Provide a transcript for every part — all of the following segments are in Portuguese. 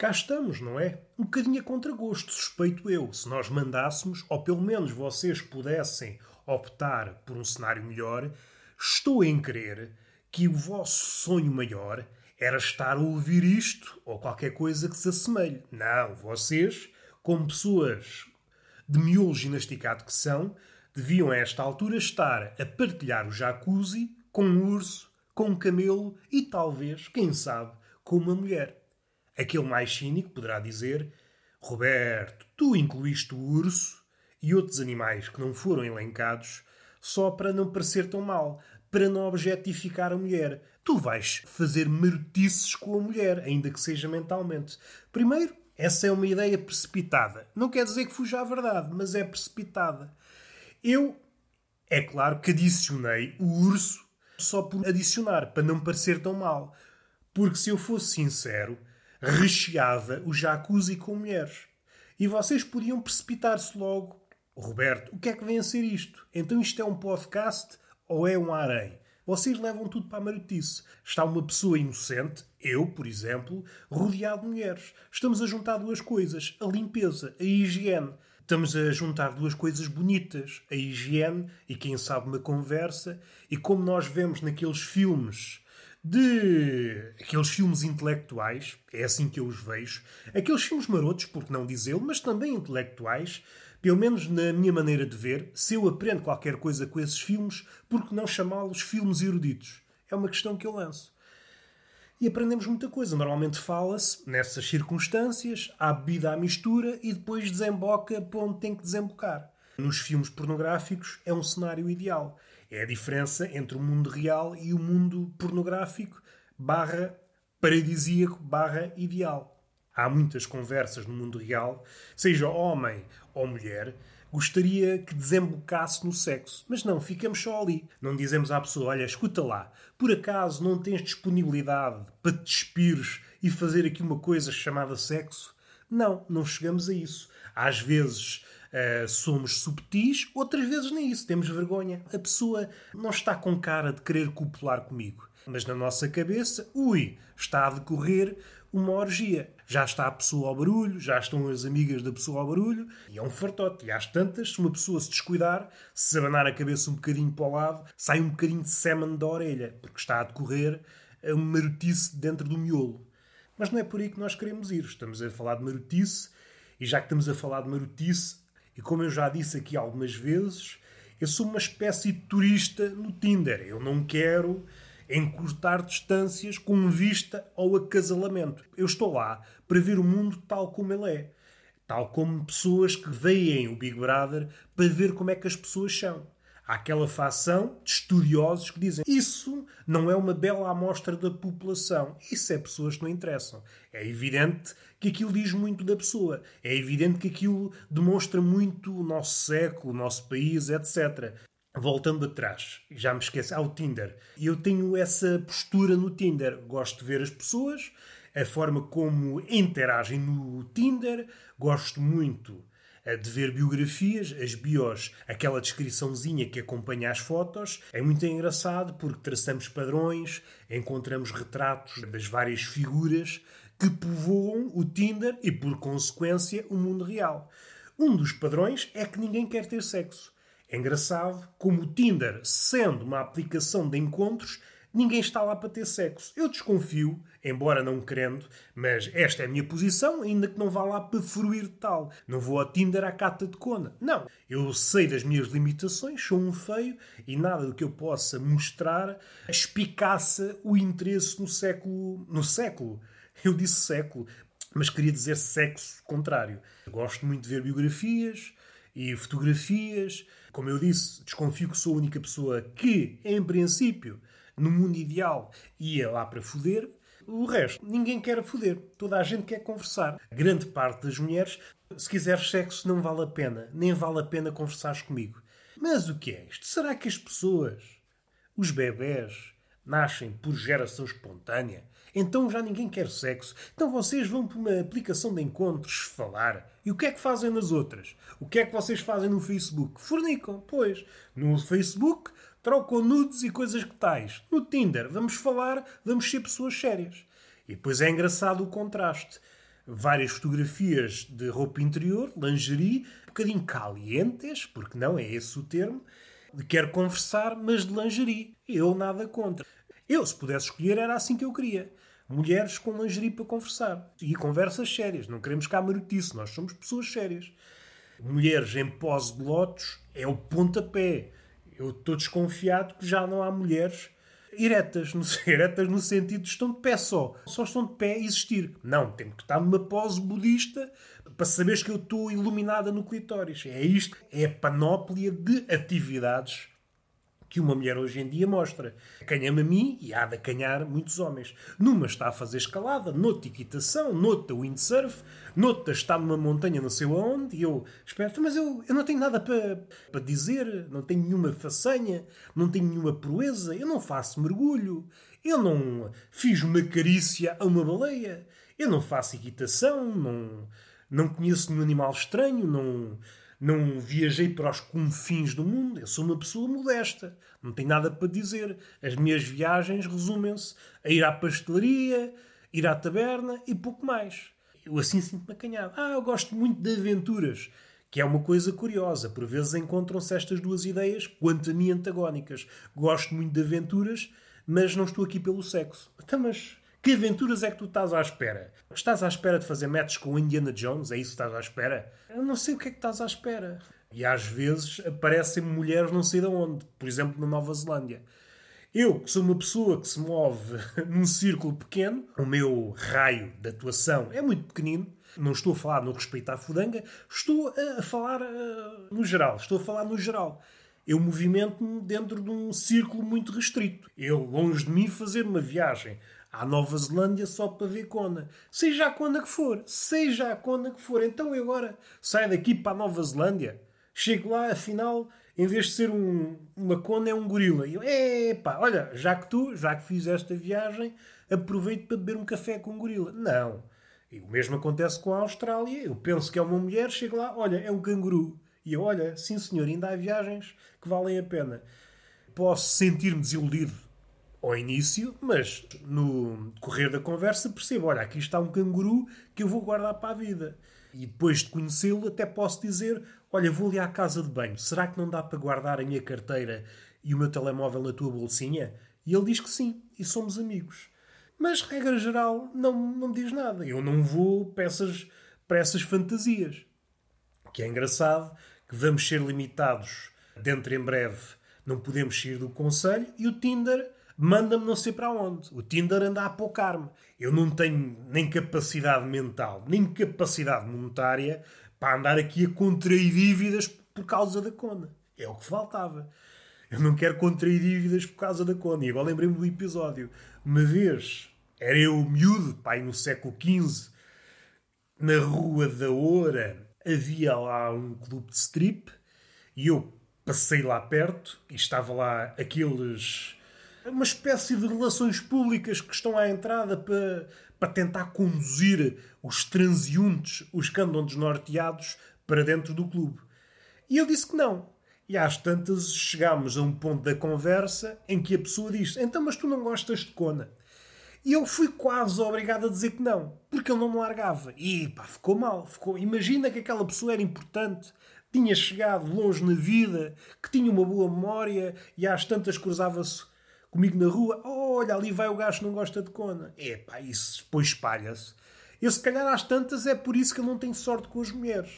cá estamos, não é? Um bocadinho a contragosto, suspeito eu. Se nós mandássemos, ou pelo menos vocês pudessem optar por um cenário melhor, estou em crer que o vosso sonho maior era estar a ouvir isto ou qualquer coisa que se assemelhe. Não, vocês, como pessoas de miolo ginasticado que são, deviam a esta altura estar a partilhar o jacuzzi com um urso, com um camelo e talvez, quem sabe, com uma mulher. Aquele mais cínico poderá dizer: Roberto, tu incluíste o urso e outros animais que não foram elencados só para não parecer tão mal, para não objetificar a mulher. Tu vais fazer marotices com a mulher, ainda que seja mentalmente. Primeiro, essa é uma ideia precipitada. Não quer dizer que fuja à verdade, mas é precipitada. Eu, é claro que adicionei o urso só por adicionar, para não parecer tão mal. Porque se eu fosse sincero, recheava o jacuzzi com mulheres. E vocês podiam precipitar-se logo. Roberto, o que é que vem a ser isto? Então isto é um podcast ou é um harém? Vocês levam tudo para a marotice. Está uma pessoa inocente, eu, por exemplo, rodeado de mulheres. Estamos a juntar duas coisas: a limpeza, a higiene. Estamos a juntar duas coisas bonitas: a higiene e, quem sabe, uma conversa. E como nós vemos naqueles filmes de aqueles filmes intelectuais, é assim que eu os vejo, aqueles filmes marotos, por não dizê-lo, mas também intelectuais, pelo menos na minha maneira de ver, se eu aprendo qualquer coisa com esses filmes, por que não chamá-los filmes eruditos? É uma questão que eu lanço. E aprendemos muita coisa. Normalmente fala-se nessas circunstâncias, há bebida à mistura e depois desemboca para onde tem que desembocar. Nos filmes pornográficos é um cenário ideal. É a diferença entre o mundo real e o mundo pornográfico barra paradisíaco barra ideal. Há muitas conversas no mundo real, seja homem ou mulher, gostaria que desembocasse no sexo. Mas não, ficamos só ali. Não dizemos à pessoa: olha, escuta lá, por acaso não tens disponibilidade para te despires e fazer aqui uma coisa chamada sexo? Não, não chegamos a isso. Às vezes uh, somos subtis, outras vezes nem isso, temos vergonha. A pessoa não está com cara de querer copular comigo. Mas na nossa cabeça, ui, está a decorrer uma orgia. Já está a pessoa ao barulho, já estão as amigas da pessoa ao barulho, e é um fartote. E às tantas, se uma pessoa se descuidar, se abanar a cabeça um bocadinho para o lado, sai um bocadinho de semen da orelha, porque está a decorrer uma marotice dentro do miolo. Mas não é por aí que nós queremos ir. Estamos a falar de marotice, e já que estamos a falar de marotice, e como eu já disse aqui algumas vezes, eu sou uma espécie de turista no Tinder. Eu não quero encurtar distâncias com vista ao acasalamento. Eu estou lá para ver o mundo tal como ele é. Tal como pessoas que veem o Big Brother para ver como é que as pessoas são. Há aquela facção de estudiosos que dizem isso não é uma bela amostra da população. Isso é pessoas que não interessam. É evidente que aquilo diz muito da pessoa. É evidente que aquilo demonstra muito o nosso século, o nosso país, etc. Voltando atrás, já me esqueci, ao Tinder. Eu tenho essa postura no Tinder. Gosto de ver as pessoas, a forma como interagem no Tinder. Gosto muito de ver biografias, as bios, aquela descriçãozinha que acompanha as fotos. É muito engraçado porque traçamos padrões, encontramos retratos das várias figuras que povoam o Tinder e, por consequência, o mundo real. Um dos padrões é que ninguém quer ter sexo. É engraçado como o Tinder, sendo uma aplicação de encontros, ninguém está lá para ter sexo. Eu desconfio, embora não querendo, mas esta é a minha posição, ainda que não vá lá para fruir tal. Não vou ao Tinder à cata de cona. Não. Eu sei das minhas limitações, sou um feio e nada do que eu possa mostrar espicaça o interesse no século. No século? Eu disse século, mas queria dizer sexo contrário. Gosto muito de ver biografias e fotografias como eu disse, desconfio que sou a única pessoa que, em princípio, no mundo ideal, ia lá para foder. O resto, ninguém quer foder. Toda a gente quer conversar. Grande parte das mulheres, se quiseres sexo, não vale a pena. Nem vale a pena conversares comigo. Mas o que é isto? Será que as pessoas, os bebés, nascem por geração espontânea? Então já ninguém quer sexo. Então vocês vão para uma aplicação de encontros falar. E o que é que fazem nas outras? O que é que vocês fazem no Facebook? Fornicam, pois. No Facebook trocam nudes e coisas que tais. No Tinder vamos falar, vamos ser pessoas sérias. E depois é engraçado o contraste. várias fotografias de roupa interior, lingerie, um bocadinho calientes, porque não é esse o termo, quer conversar, mas de lingerie. Eu nada contra. Eu, se pudesse escolher, era assim que eu queria. Mulheres com lingerie para conversar. E conversas sérias. Não queremos cá marotice. Nós somos pessoas sérias. Mulheres em pose de é o pontapé. Eu estou desconfiado que já não há mulheres eretas, no, eretas no sentido de estão de pé só. Só estão de pé a existir. Não, tenho que estar numa pose budista para saberes que eu estou iluminada no clitóris. É isto. É a panóplia de atividades que uma mulher hoje em dia mostra. Canha-me a mim e há de acanhar muitos homens. Numa está a fazer escalada, noutra equitação, noutra windsurf, noutra está numa montanha não sei aonde, e eu espero, mas eu, eu não tenho nada para, para dizer, não tenho nenhuma façanha, não tenho nenhuma proeza, eu não faço mergulho, eu não fiz uma carícia a uma baleia, eu não faço equitação, não, não conheço nenhum animal estranho, não não viajei para os confins do mundo. Eu sou uma pessoa modesta. Não tenho nada para dizer. As minhas viagens resumem-se a ir à pastelaria, ir à taberna e pouco mais. Eu assim sinto-me acanhado. Ah, eu gosto muito de aventuras. Que é uma coisa curiosa. Por vezes encontram-se estas duas ideias, quanto a mim, antagónicas. Gosto muito de aventuras, mas não estou aqui pelo sexo. Então, mas que aventuras é que tu estás à espera? Estás à espera de fazer matches com Indiana Jones? É isso que estás à espera? Eu não sei o que é que estás à espera. E às vezes aparecem mulheres não sei de onde. Por exemplo, na Nova Zelândia. Eu, que sou uma pessoa que se move num círculo pequeno, o meu raio de atuação é muito pequenino. Não estou a falar no respeito à fudanga, estou a falar uh, no geral. Estou a falar no geral. Eu movimento-me dentro de um círculo muito restrito. Eu, longe de mim, fazer uma viagem à Nova Zelândia só para ver Kona. Seja a Kona que for, seja a Kona que for. Então eu agora saio daqui para a Nova Zelândia, chego lá, afinal, em vez de ser um, uma Kona, é um gorila. E eu, epá, olha, já que tu, já que fiz esta viagem, aproveito para beber um café com um gorila. Não. E o mesmo acontece com a Austrália. Eu penso que é uma mulher, chego lá, olha, é um canguru. E eu, olha, sim senhor, ainda há viagens que valem a pena. Posso sentir-me desiludido ao início, mas no correr da conversa percebo: olha, aqui está um canguru que eu vou guardar para a vida. E depois de conhecê-lo, até posso dizer: olha, vou ali à casa de banho, será que não dá para guardar a minha carteira e o meu telemóvel na tua bolsinha? E ele diz que sim, e somos amigos. Mas, regra geral, não, não diz nada. Eu não vou para essas, para essas fantasias. Que é engraçado que vamos ser limitados dentro em breve. Não podemos sair do Conselho e o Tinder manda-me não sei para onde. O Tinder anda a apocar-me. Eu não tenho nem capacidade mental, nem capacidade monetária para andar aqui a contrair dívidas por causa da Cona. É o que faltava. Eu não quero contrair dívidas por causa da Cona. E agora lembrei-me do episódio. Uma vez, era eu miúdo, pai, no século XV, na Rua da Oura, havia lá um clube de strip e eu passei lá perto e estava lá aqueles uma espécie de relações públicas que estão à entrada para, para tentar conduzir os transeuntes, os que andam desnorteados, para dentro do clube. E eu disse que não. E às tantas chegámos a um ponto da conversa em que a pessoa diz: Então, mas tu não gostas de Cona? E eu fui quase obrigado a dizer que não, porque ele não me largava. E pá, ficou mal. Ficou... Imagina que aquela pessoa era importante, tinha chegado longe na vida, que tinha uma boa memória e às tantas cruzava-se comigo na rua, olha, ali vai o gajo que não gosta de cona. Epá, isso depois espalha-se. Eu, se calhar, às tantas, é por isso que eu não tenho sorte com as mulheres.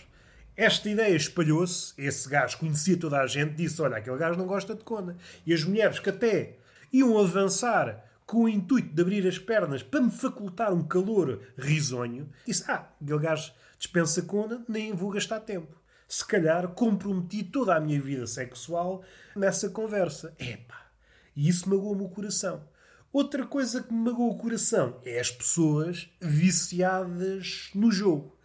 Esta ideia espalhou-se, esse gajo conhecia toda a gente, disse, olha, aquele gajo não gosta de cona. E as mulheres que até iam avançar com o intuito de abrir as pernas para me facultar um calor risonho, disse, ah, aquele gajo dispensa cona, nem vou gastar tempo. Se calhar comprometi toda a minha vida sexual nessa conversa. Epá, e isso magoou-me o coração. Outra coisa que me magoou o coração é as pessoas viciadas no jogo.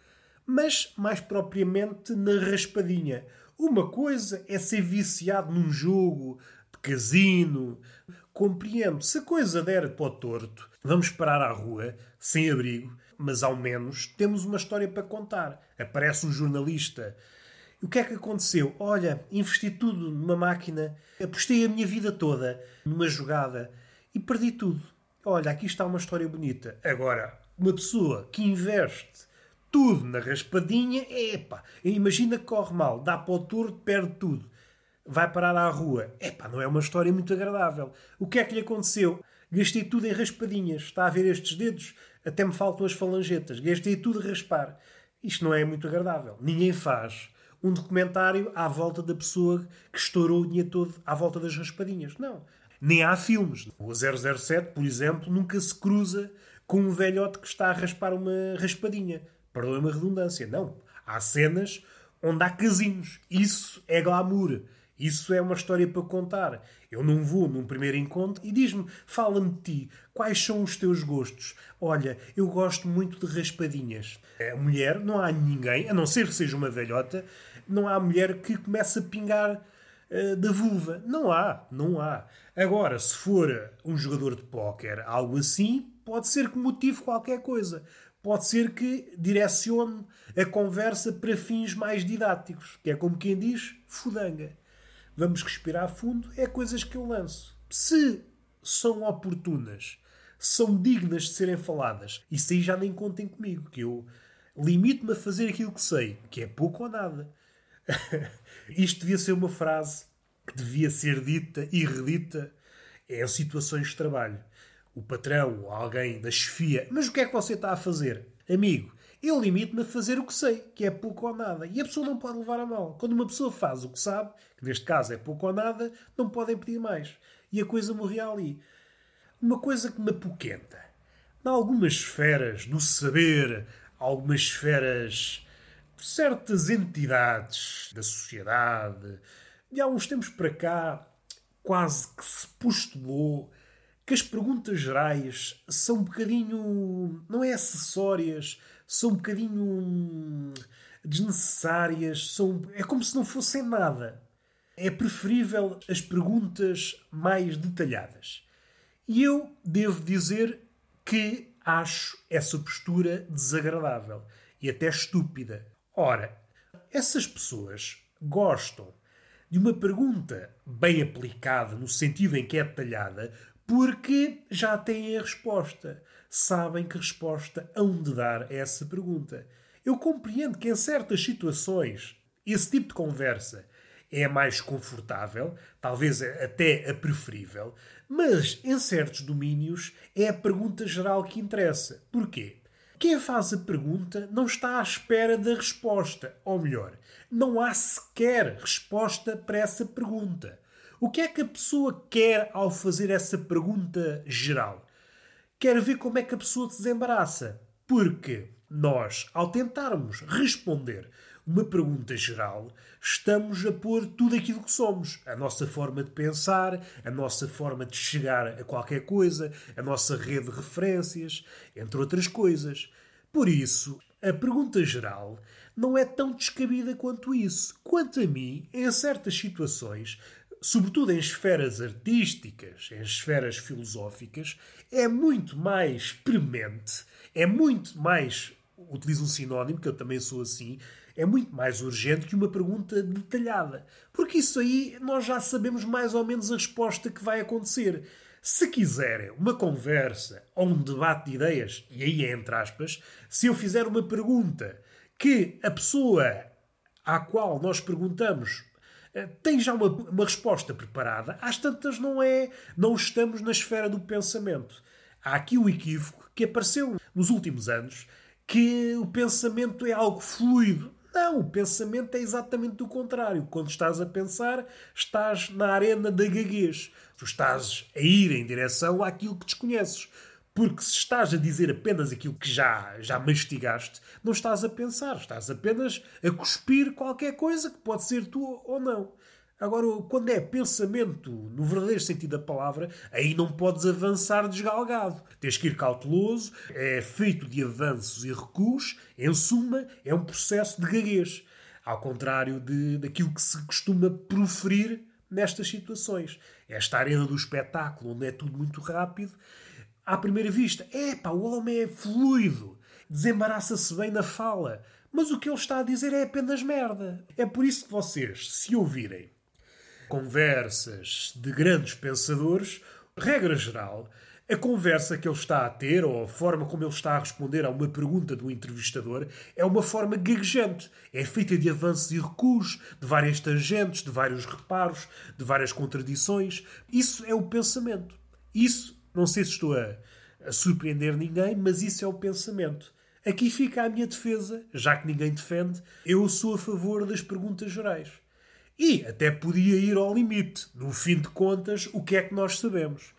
Mas, mais propriamente, na raspadinha. Uma coisa é ser viciado num jogo de casino. Compreendo. Se a coisa der para o torto, vamos parar à rua, sem abrigo, mas ao menos temos uma história para contar. Aparece um jornalista o que é que aconteceu? Olha, investi tudo numa máquina, apostei a minha vida toda numa jogada e perdi tudo. Olha, aqui está uma história bonita. Agora, uma pessoa que investe tudo na raspadinha, epá, imagina que corre mal, dá para o torto, perde tudo. Vai parar à rua. Epá, não é uma história muito agradável. O que é que lhe aconteceu? Gastei tudo em raspadinhas. Está a ver estes dedos? Até me faltam as falangetas. Gastei tudo a raspar. Isto não é muito agradável. Ninguém faz um documentário à volta da pessoa que estourou o dinheiro todo à volta das raspadinhas. Não. Nem há filmes. O 007, por exemplo, nunca se cruza com um velhote que está a raspar uma raspadinha. Perdoe-me a redundância. Não. Há cenas onde há casinos. Isso é glamour. Isso é uma história para contar. Eu não vou num primeiro encontro e diz-me, fala-me de ti, quais são os teus gostos? Olha, eu gosto muito de raspadinhas. A mulher, não há ninguém, a não ser que seja uma velhota, não há mulher que comece a pingar uh, da vulva. Não há, não há. Agora, se for um jogador de póquer, algo assim, pode ser que motive qualquer coisa. Pode ser que direcione a conversa para fins mais didáticos, que é como quem diz, fudanga vamos respirar fundo, é coisas que eu lanço. Se são oportunas, são dignas de serem faladas, isso aí já nem contem comigo, que eu limito-me a fazer aquilo que sei, que é pouco ou nada. Isto devia ser uma frase que devia ser dita e redita em situações de trabalho. O patrão, alguém da chefia, mas o que é que você está a fazer? Amigo, eu limito-me a fazer o que sei, que é pouco ou nada. E a pessoa não pode levar a mal. Quando uma pessoa faz o que sabe, que neste caso é pouco ou nada, não podem pedir mais. E a coisa morria ali. Uma coisa que me apoquenta. Em algumas esferas do saber, algumas esferas certas entidades da sociedade, de há uns tempos para cá, quase que se postulou que as perguntas gerais são um bocadinho. não é acessórias, são um bocadinho hum, desnecessárias, são, é como se não fossem nada. É preferível as perguntas mais detalhadas. E eu devo dizer que acho essa postura desagradável e até estúpida. Ora, essas pessoas gostam de uma pergunta bem aplicada, no sentido em que é detalhada, porque já têm a resposta sabem que resposta hão de dar a essa pergunta. Eu compreendo que em certas situações esse tipo de conversa é mais confortável, talvez até a preferível, mas em certos domínios é a pergunta geral que interessa. Porquê? Quem faz a pergunta não está à espera da resposta, ou melhor, não há sequer resposta para essa pergunta. O que é que a pessoa quer ao fazer essa pergunta geral? quer ver como é que a pessoa se desembaraça. Porque nós, ao tentarmos responder uma pergunta geral, estamos a pôr tudo aquilo que somos. A nossa forma de pensar, a nossa forma de chegar a qualquer coisa, a nossa rede de referências, entre outras coisas. Por isso, a pergunta geral não é tão descabida quanto isso. Quanto a mim, em certas situações, sobretudo em esferas artísticas, em esferas filosóficas, é muito mais premente, é muito mais, utilizo um sinónimo, que eu também sou assim, é muito mais urgente que uma pergunta detalhada. Porque isso aí nós já sabemos mais ou menos a resposta que vai acontecer. Se quiserem uma conversa ou um debate de ideias, e aí é entre aspas, se eu fizer uma pergunta que a pessoa à qual nós perguntamos eh, tem já uma, uma resposta preparada, às tantas não é, não estamos na esfera do pensamento. Há aqui o equívoco que apareceu nos últimos anos, que o pensamento é algo fluido. Não, o pensamento é exatamente o contrário. Quando estás a pensar, estás na arena da gaguez. Tu estás a ir em direção àquilo que desconheces. Porque se estás a dizer apenas aquilo que já, já mastigaste, não estás a pensar, estás apenas a cuspir qualquer coisa que pode ser tu ou não. Agora, quando é pensamento no verdadeiro sentido da palavra, aí não podes avançar desgalgado. Tens que ir cauteloso, é feito de avanços e recuos, em suma, é um processo de gaguez. Ao contrário de, daquilo que se costuma proferir nestas situações. Esta arena do espetáculo, onde é tudo muito rápido, à primeira vista, epá, o homem é fluido, desembaraça-se bem na fala. Mas o que ele está a dizer é apenas merda. É por isso que vocês, se ouvirem conversas de grandes pensadores, regra geral, A conversa que ele está a ter, ou a forma como ele está a responder a uma pergunta do entrevistador, é uma forma gaguejante. É feita de avanços e recuos, de várias tangentes, de vários reparos, de várias contradições. Isso é o pensamento. Isso, não sei se estou a, a surpreender ninguém, mas isso é o pensamento. Aqui fica a minha defesa, já que ninguém defende, eu sou a favor das perguntas gerais. E até podia ir ao limite. No fim de contas, o que é que nós sabemos?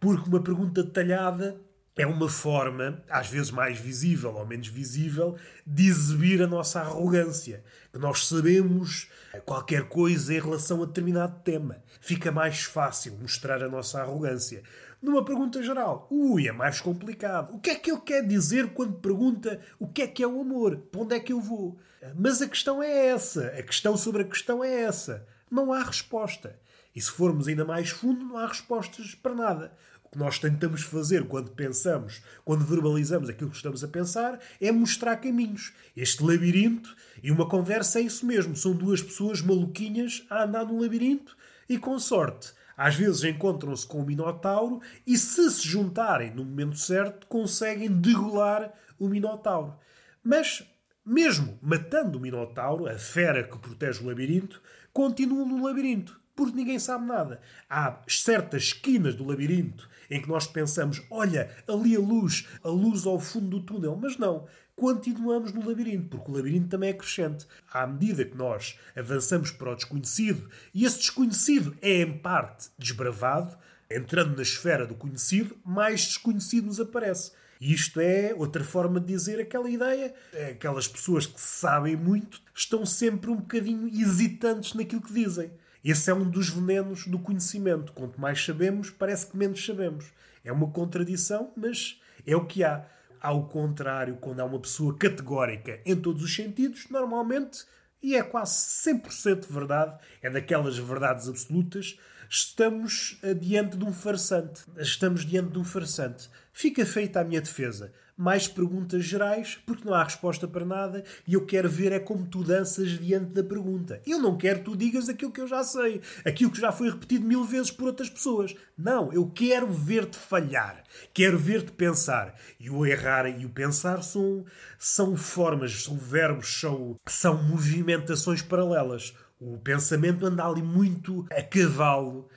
Porque uma pergunta detalhada é uma forma, às vezes mais visível ou menos visível, de exibir a nossa arrogância. Que nós sabemos qualquer coisa em relação a determinado tema. Fica mais fácil mostrar a nossa arrogância. Numa pergunta geral, ui, é mais complicado. O que é que ele quer dizer quando pergunta o que é que é o amor? Para onde é que eu vou? Mas a questão é essa. A questão sobre a questão é essa. Não há resposta. E se formos ainda mais fundo, não há respostas para nada que nós tentamos fazer quando pensamos, quando verbalizamos aquilo que estamos a pensar, é mostrar caminhos. Este labirinto e uma conversa é isso mesmo. São duas pessoas maluquinhas a andar no labirinto e, com sorte, às vezes encontram-se com o Minotauro e, se se juntarem no momento certo, conseguem degolar o Minotauro. Mas, mesmo matando o Minotauro, a fera que protege o labirinto, continuam no labirinto porque ninguém sabe nada. Há certas esquinas do labirinto em que nós pensamos, olha, ali a luz, a luz ao fundo do túnel, mas não. Continuamos no labirinto, porque o labirinto também é crescente. À medida que nós avançamos para o desconhecido, e esse desconhecido é em parte desbravado, entrando na esfera do conhecido, mais desconhecido nos aparece. E isto é outra forma de dizer aquela ideia. Aquelas pessoas que sabem muito estão sempre um bocadinho hesitantes naquilo que dizem. Esse é um dos venenos do conhecimento. Quanto mais sabemos, parece que menos sabemos. É uma contradição, mas é o que há. Ao contrário, quando há uma pessoa categórica em todos os sentidos, normalmente, e é quase 100% verdade, é daquelas verdades absolutas, estamos diante de um farsante. Estamos diante de um farsante. Fica feita a minha defesa mais perguntas gerais, porque não há resposta para nada e eu quero ver é como tu danças diante da pergunta. Eu não quero que tu digas aquilo que eu já sei, aquilo que já foi repetido mil vezes por outras pessoas. Não, eu quero ver-te falhar, quero ver-te pensar. E o errar e o pensar são, são formas, são verbos, são, são movimentações paralelas. O pensamento anda ali muito a cavalo,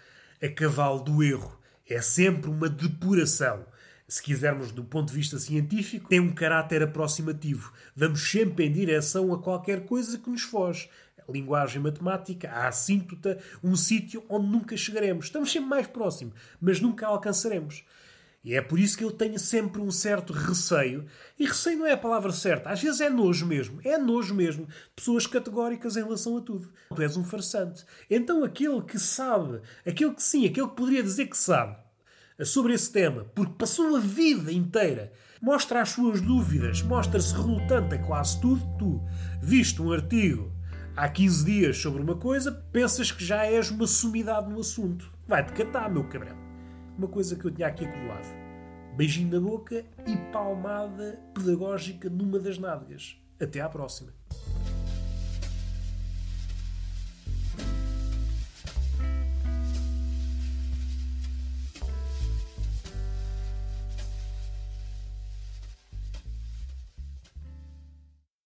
a cavalo do erro. É sempre uma depuração se quisermos do ponto de vista científico, tem um caráter aproximativo. Vamos sempre em direção a qualquer coisa que nos foge. Linguagem matemática, a assíntota, um sítio onde nunca chegaremos. Estamos sempre mais próximos, mas nunca alcançaremos. E é por isso que eu tenho sempre um certo receio. E receio não é a palavra certa. Às vezes é nojo mesmo. É nojo mesmo. Pessoas categóricas em relação a tudo. Tu és um farsante. Então aquele que sabe, aquele que sim, aquele que poderia dizer que sabe, sobre esse tema, porque passou a vida inteira, mostra as suas dúvidas, mostra-se relutante a quase tudo, tu, viste um artigo há 15 dias sobre uma coisa, pensas que já és uma sumidade no assunto. Vai-te catar, meu cabrão. Uma coisa que eu tinha aqui acumulado. Beijinho na boca e palmada pedagógica numa das nádegas. Até à próxima.